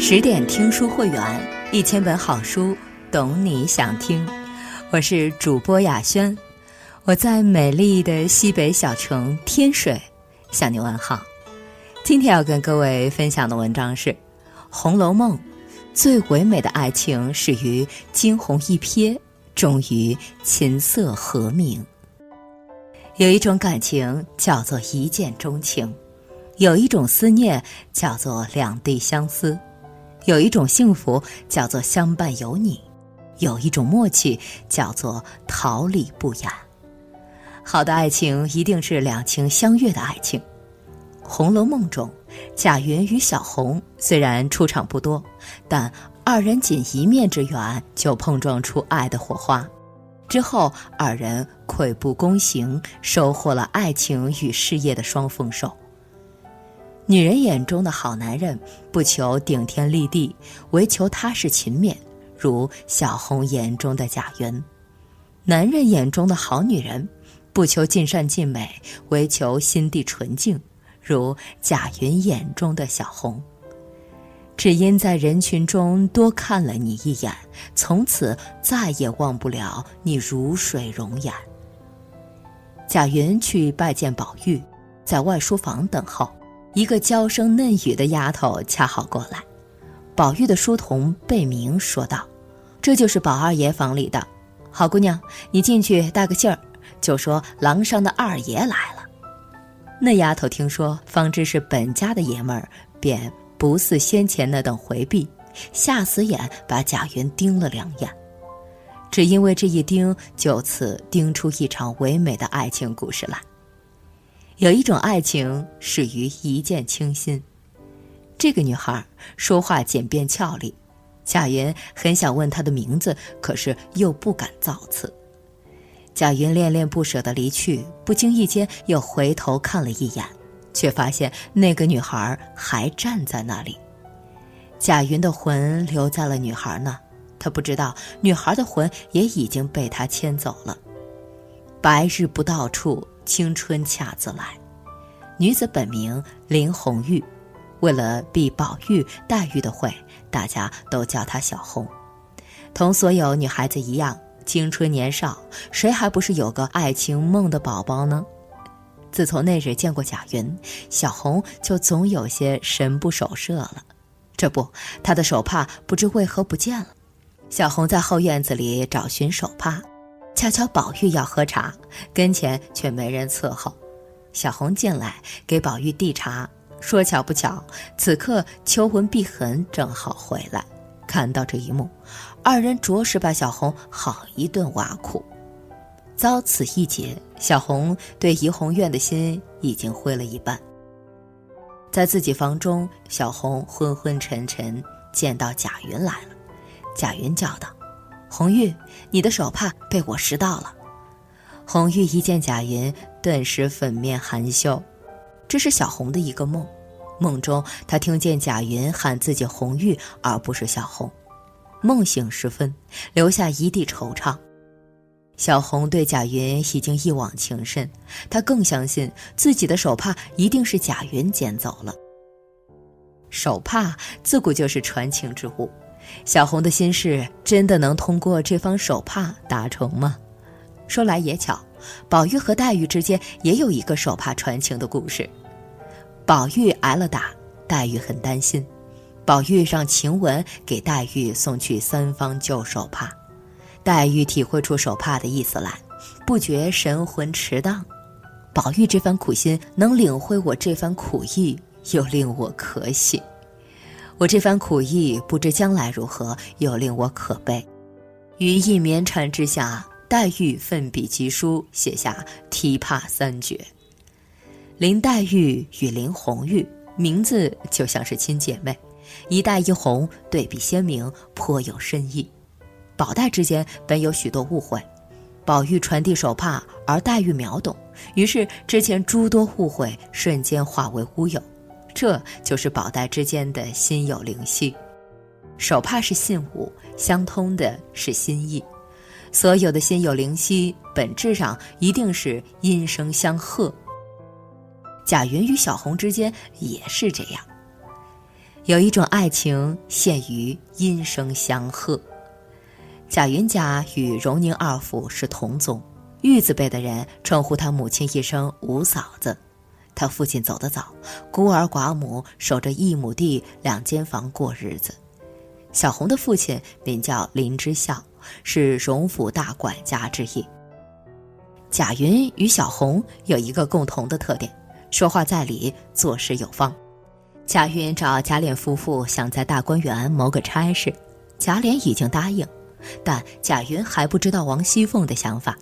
十点听书会员，一千本好书，懂你想听。我是主播雅轩，我在美丽的西北小城天水向你问好。今天要跟各位分享的文章是《红楼梦》，最唯美的爱情始于惊鸿一瞥，终于琴瑟和鸣。有一种感情叫做一见钟情，有一种思念叫做两地相思。有一种幸福叫做相伴有你，有一种默契叫做桃李不言。好的爱情一定是两情相悦的爱情。《红楼梦》中，贾云与小红虽然出场不多，但二人仅一面之缘就碰撞出爱的火花，之后二人跬步躬行，收获了爱情与事业的双丰收。女人眼中的好男人，不求顶天立地，唯求踏实勤勉，如小红眼中的贾云；男人眼中的好女人，不求尽善尽美，唯求心地纯净，如贾云眼中的小红。只因在人群中多看了你一眼，从此再也忘不了你如水容颜。贾云去拜见宝玉，在外书房等候。一个娇声嫩语的丫头恰好过来，宝玉的书童贝明说道：“这就是宝二爷房里的，好姑娘，你进去带个信儿，就说廊上的二爷来了。”那丫头听说方知是本家的爷们儿，便不似先前那等回避，下死眼把贾云盯了两眼。只因为这一盯，就此盯出一场唯美的爱情故事来。有一种爱情始于一见倾心。这个女孩说话简便俏丽，贾云很想问她的名字，可是又不敢造次。贾云恋恋不舍地离去，不经意间又回头看了一眼，却发现那个女孩还站在那里。贾云的魂留在了女孩那，他不知道女孩的魂也已经被他牵走了。白日不到处。青春恰自来，女子本名林红玉，为了避宝玉、黛玉的讳，大家都叫她小红。同所有女孩子一样，青春年少，谁还不是有个爱情梦的宝宝呢？自从那日见过贾云，小红就总有些神不守舍了。这不，她的手帕不知为何不见了。小红在后院子里找寻手帕。恰巧宝玉要喝茶，跟前却没人伺候。小红进来给宝玉递茶，说巧不巧，此刻秋魂碧痕正好回来，看到这一幕，二人着实把小红好一顿挖苦。遭此一劫，小红对怡红院的心已经灰了一半。在自己房中，小红昏昏沉沉，见到贾云来了，贾云叫道。红玉，你的手帕被我拾到了。红玉一见贾云，顿时粉面含羞。这是小红的一个梦，梦中她听见贾云喊自己红玉，而不是小红。梦醒时分，留下一地惆怅。小红对贾云已经一往情深，她更相信自己的手帕一定是贾云捡走了。手帕自古就是传情之物。小红的心事真的能通过这方手帕达成吗？说来也巧，宝玉和黛玉之间也有一个手帕传情的故事。宝玉挨了打，黛玉很担心，宝玉让晴雯给黛玉送去三方旧手帕。黛玉体会出手帕的意思来，不觉神魂驰荡。宝玉这番苦心能领会我这番苦意，又令我可喜。我这番苦意，不知将来如何，又令我可悲。于一绵缠之下，黛玉奋笔疾书，写下《提帕三绝》。林黛玉与林红玉名字就像是亲姐妹，一黛一红，对比鲜明，颇有深意。宝黛之间本有许多误会，宝玉传递手帕，而黛玉秒懂，于是之前诸多误会瞬间化为乌有。这就是宝黛之间的心有灵犀，手帕是信物，相通的是心意。所有的心有灵犀，本质上一定是音声相和。贾云与小红之间也是这样。有一种爱情限于音声相和。贾云家与荣宁二府是同宗，玉字辈的人称呼他母亲一声五嫂子。他父亲走得早，孤儿寡母守着一亩地两间房过日子。小红的父亲名叫林之孝，是荣府大管家之一。贾云与小红有一个共同的特点，说话在理，做事有方。贾云找贾琏夫妇想在大观园谋个差事，贾琏已经答应，但贾云还不知道王熙凤的想法，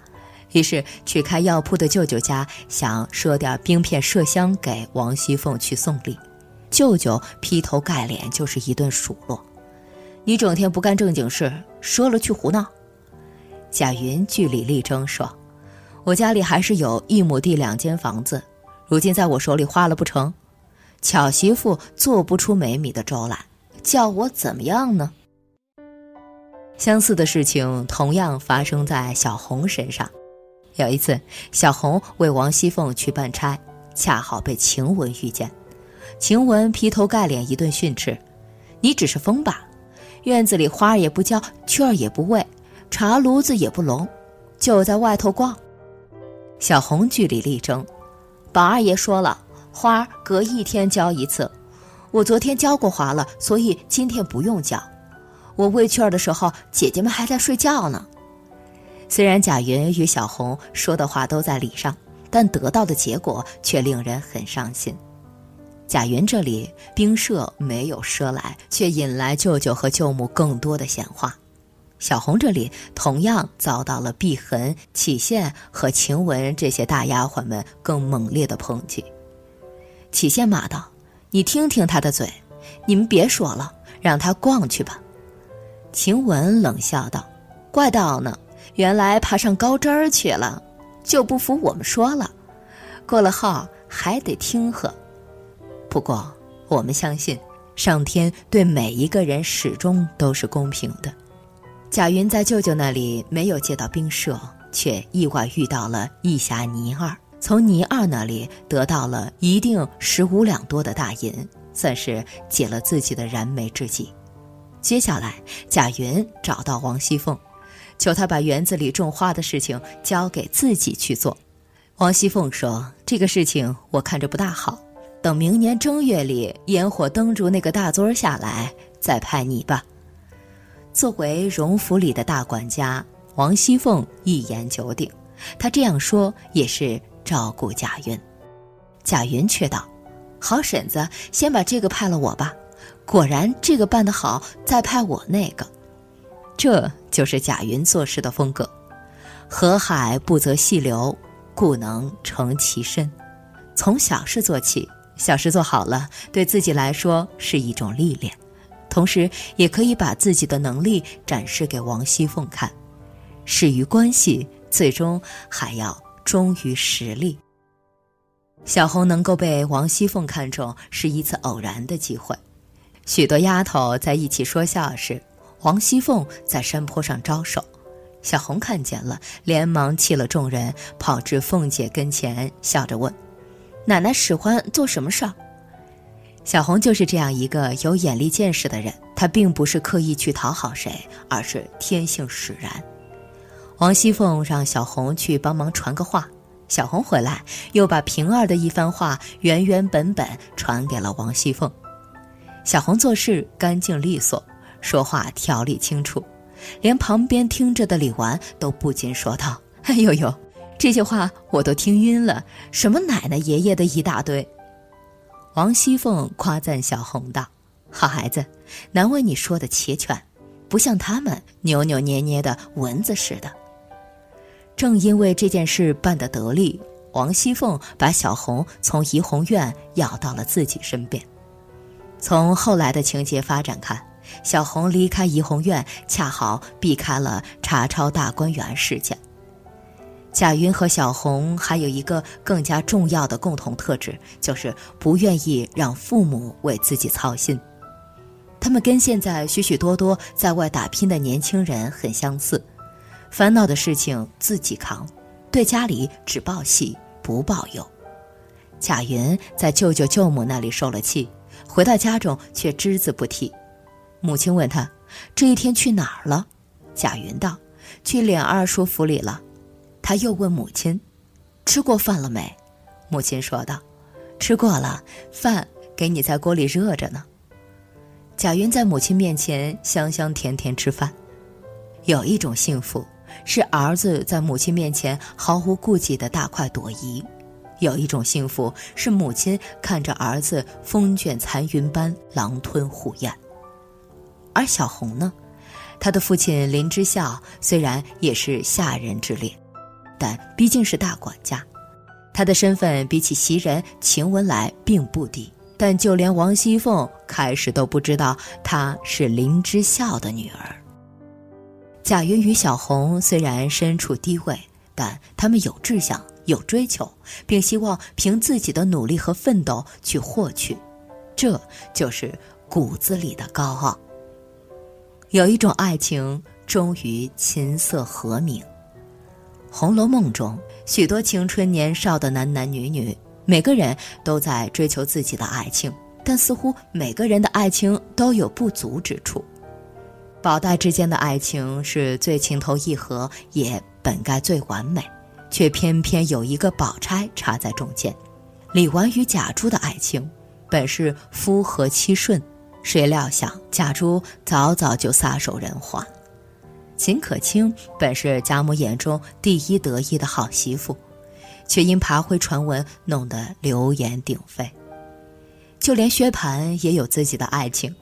于是去开药铺的舅舅家想赊点冰片麝香给王熙凤去送礼。舅舅劈头盖脸就是一顿数落：“你整天不干正经事，赊了去胡闹。”贾云据理力争说。我家里还是有一亩地两间房子，如今在我手里花了不成？巧媳妇做不出没米的粥来，叫我怎么样呢？相似的事情同样发生在小红身上。有一次，小红为王熙凤去办差，恰好被晴雯遇见。晴雯劈头盖脸一顿训斥：“你只是疯吧？院子里花也不浇，雀儿也不喂，茶炉子也不笼，就在外头逛。”小红据理力争，宝二爷说了，花隔一天浇一次，我昨天浇过花了，所以今天不用浇。我喂雀儿的时候，姐姐们还在睡觉呢。虽然贾云与小红说的话都在理上，但得到的结果却令人很伤心。贾云这里冰舍没有赊来，却引来舅舅和舅母更多的闲话。小红这里同样遭到了碧痕、启宪和晴雯这些大丫鬟们更猛烈的抨击。启宪骂道：“你听听他的嘴，你们别说了，让他逛去吧。”晴雯冷笑道：“怪道呢，原来爬上高枝儿去了，就不服我们说了。过了号还得听喝。不过我们相信，上天对每一个人始终都是公平的。”贾云在舅舅那里没有借到冰舍，却意外遇到了义侠倪二，从倪二那里得到了一定十五两多的大银，算是解了自己的燃眉之急。接下来，贾云找到王熙凤，求他把园子里种花的事情交给自己去做。王熙凤说：“这个事情我看着不大好，等明年正月里烟火灯烛那个大尊下来，再派你吧。”作为荣府里的大管家，王熙凤一言九鼎。她这样说也是照顾贾云。贾云却道：“好婶子，先把这个派了我吧。果然这个办得好，再派我那个。”这就是贾云做事的风格。河海不择细流，故能成其深。从小事做起，小事做好了，对自己来说是一种历练。同时，也可以把自己的能力展示给王熙凤看。始于关系，最终还要忠于实力。小红能够被王熙凤看中，是一次偶然的机会。许多丫头在一起说笑时，王熙凤在山坡上招手，小红看见了，连忙弃了众人，跑至凤姐跟前，笑着问：“奶奶使唤做什么事儿？”小红就是这样一个有眼力见识的人，她并不是刻意去讨好谁，而是天性使然。王熙凤让小红去帮忙传个话，小红回来又把平儿的一番话原原本本传给了王熙凤。小红做事干净利索，说话条理清楚，连旁边听着的李纨都不禁说道：“哎呦呦，这些话我都听晕了，什么奶奶爷爷的一大堆。”王熙凤夸赞小红道：“好孩子，难为你说的齐全，不像他们扭扭捏捏的蚊子似的。”正因为这件事办得得力，王熙凤把小红从怡红院要到了自己身边。从后来的情节发展看，小红离开怡红院，恰好避开了查抄大观园事件。贾云和小红还有一个更加重要的共同特质，就是不愿意让父母为自己操心。他们跟现在许许多多在外打拼的年轻人很相似，烦恼的事情自己扛，对家里只报喜不报忧。贾云在舅舅舅母那里受了气，回到家中却只字不提。母亲问他：“这一天去哪儿了？”贾云道：“去琏二叔府里了。”他又问母亲：“吃过饭了没？”母亲说道：“吃过了，饭给你在锅里热着呢。”贾云在母亲面前香香甜甜吃饭。有一种幸福，是儿子在母亲面前毫无顾忌的大快朵颐；有一种幸福，是母亲看着儿子风卷残云般狼吞虎咽。而小红呢，他的父亲林之孝虽然也是下人之列，但毕竟是大管家，他的身份比起袭人、秦雯来并不低。但就连王熙凤开始都不知道她是林之孝的女儿。贾云与小红虽然身处低位，但他们有志向、有追求，并希望凭自己的努力和奋斗去获取，这就是骨子里的高傲。有一种爱情终于琴瑟和鸣。《红楼梦》中，许多青春年少的男男女女，每个人都在追求自己的爱情，但似乎每个人的爱情都有不足之处。宝黛之间的爱情是最情投意合，也本该最完美，却偏偏有一个宝钗插在中间。李纨与贾珠的爱情，本是夫和妻顺。谁料想贾珠早早就撒手人寰，秦可卿本是贾母眼中第一得意的好媳妇，却因爬灰传闻弄得流言鼎沸。就连薛蟠也有自己的爱情，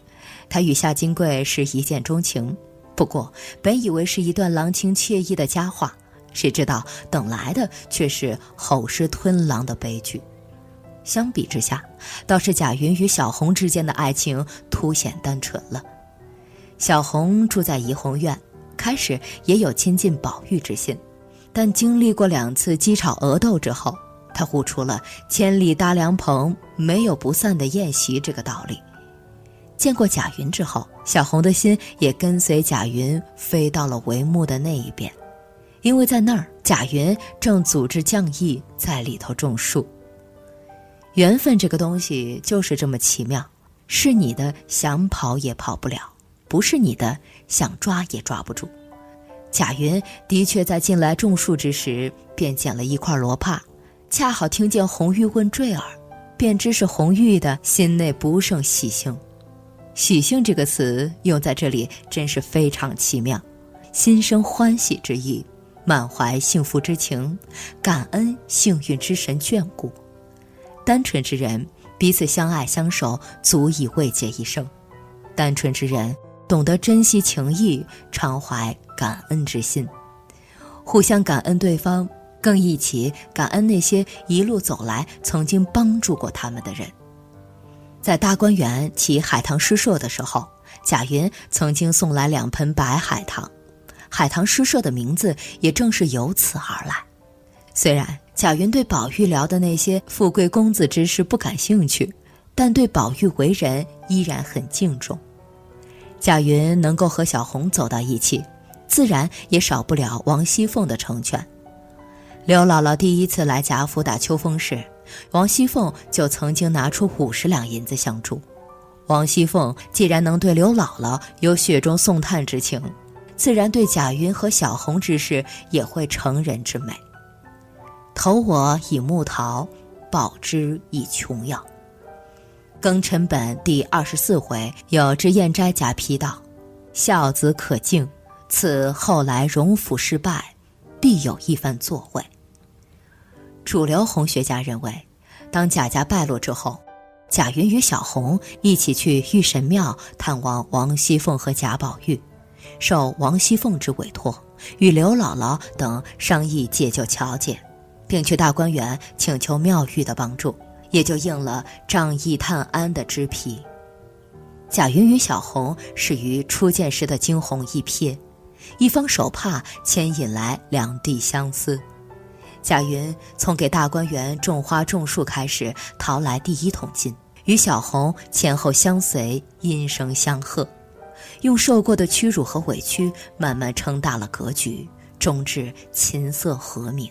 他与夏金桂是一见钟情，不过本以为是一段郎情妾意的佳话，谁知道等来的却是吼狮吞狼的悲剧。相比之下，倒是贾云与小红之间的爱情凸显单纯了。小红住在怡红院，开始也有亲近宝玉之心，但经历过两次鸡吵鹅斗之后，她悟出了“千里搭凉棚，没有不散的宴席”这个道理。见过贾云之后，小红的心也跟随贾云飞到了帷幕的那一边，因为在那儿，贾云正组织将役在里头种树。缘分这个东西就是这么奇妙，是你的想跑也跑不了，不是你的想抓也抓不住。贾云的确在进来种树之时，便捡了一块罗帕，恰好听见红玉问坠儿，便知是红玉的心内不胜喜庆。喜庆这个词用在这里真是非常奇妙，心生欢喜之意，满怀幸福之情，感恩幸运之神眷顾。单纯之人彼此相爱相守，足以慰藉一生；单纯之人懂得珍惜情谊，常怀感恩之心，互相感恩对方，更一起感恩那些一路走来曾经帮助过他们的人。在大观园起海棠诗社的时候，贾云曾经送来两盆白海棠，海棠诗社的名字也正是由此而来。虽然。贾云对宝玉聊的那些富贵公子之事不感兴趣，但对宝玉为人依然很敬重。贾云能够和小红走到一起，自然也少不了王熙凤的成全。刘姥姥第一次来贾府打秋风时，王熙凤就曾经拿出五十两银子相助。王熙凤既然能对刘姥姥有雪中送炭之情，自然对贾云和小红之事也会成人之美。投我以木桃，报之以琼瑶。庚辰本第二十四回有知燕斋贾批道：“孝子可敬，此后来荣府失败，必有一番作为。”主流红学家认为，当贾家败落之后，贾云与小红一起去玉神庙探望王熙凤和贾宝玉，受王熙凤之委托，与刘姥姥等商议解救乔姐。并去大观园请求妙玉的帮助，也就应了仗义探安的之批。贾云与小红始于初见时的惊鸿一瞥，一方手帕牵引来两地相思。贾云从给大观园种花种树开始淘来第一桶金，与小红前后相随，音声相和，用受过的屈辱和委屈慢慢撑大了格局，终至琴瑟和鸣。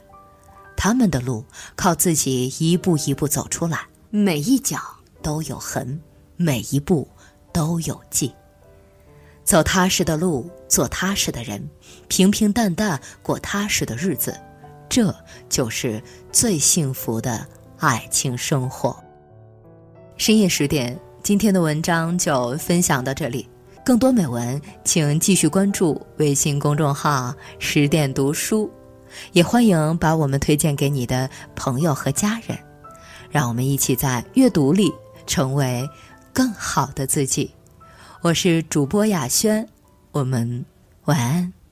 他们的路靠自己一步一步走出来，每一脚都有痕，每一步都有迹。走踏实的路，做踏实的人，平平淡淡过踏实的日子，这就是最幸福的爱情生活。深夜十点，今天的文章就分享到这里。更多美文，请继续关注微信公众号“十点读书”，也欢迎把我们推荐给你的朋友和家人，让我们一起在阅读里成为更好的自己。我是主播雅轩，我们晚安。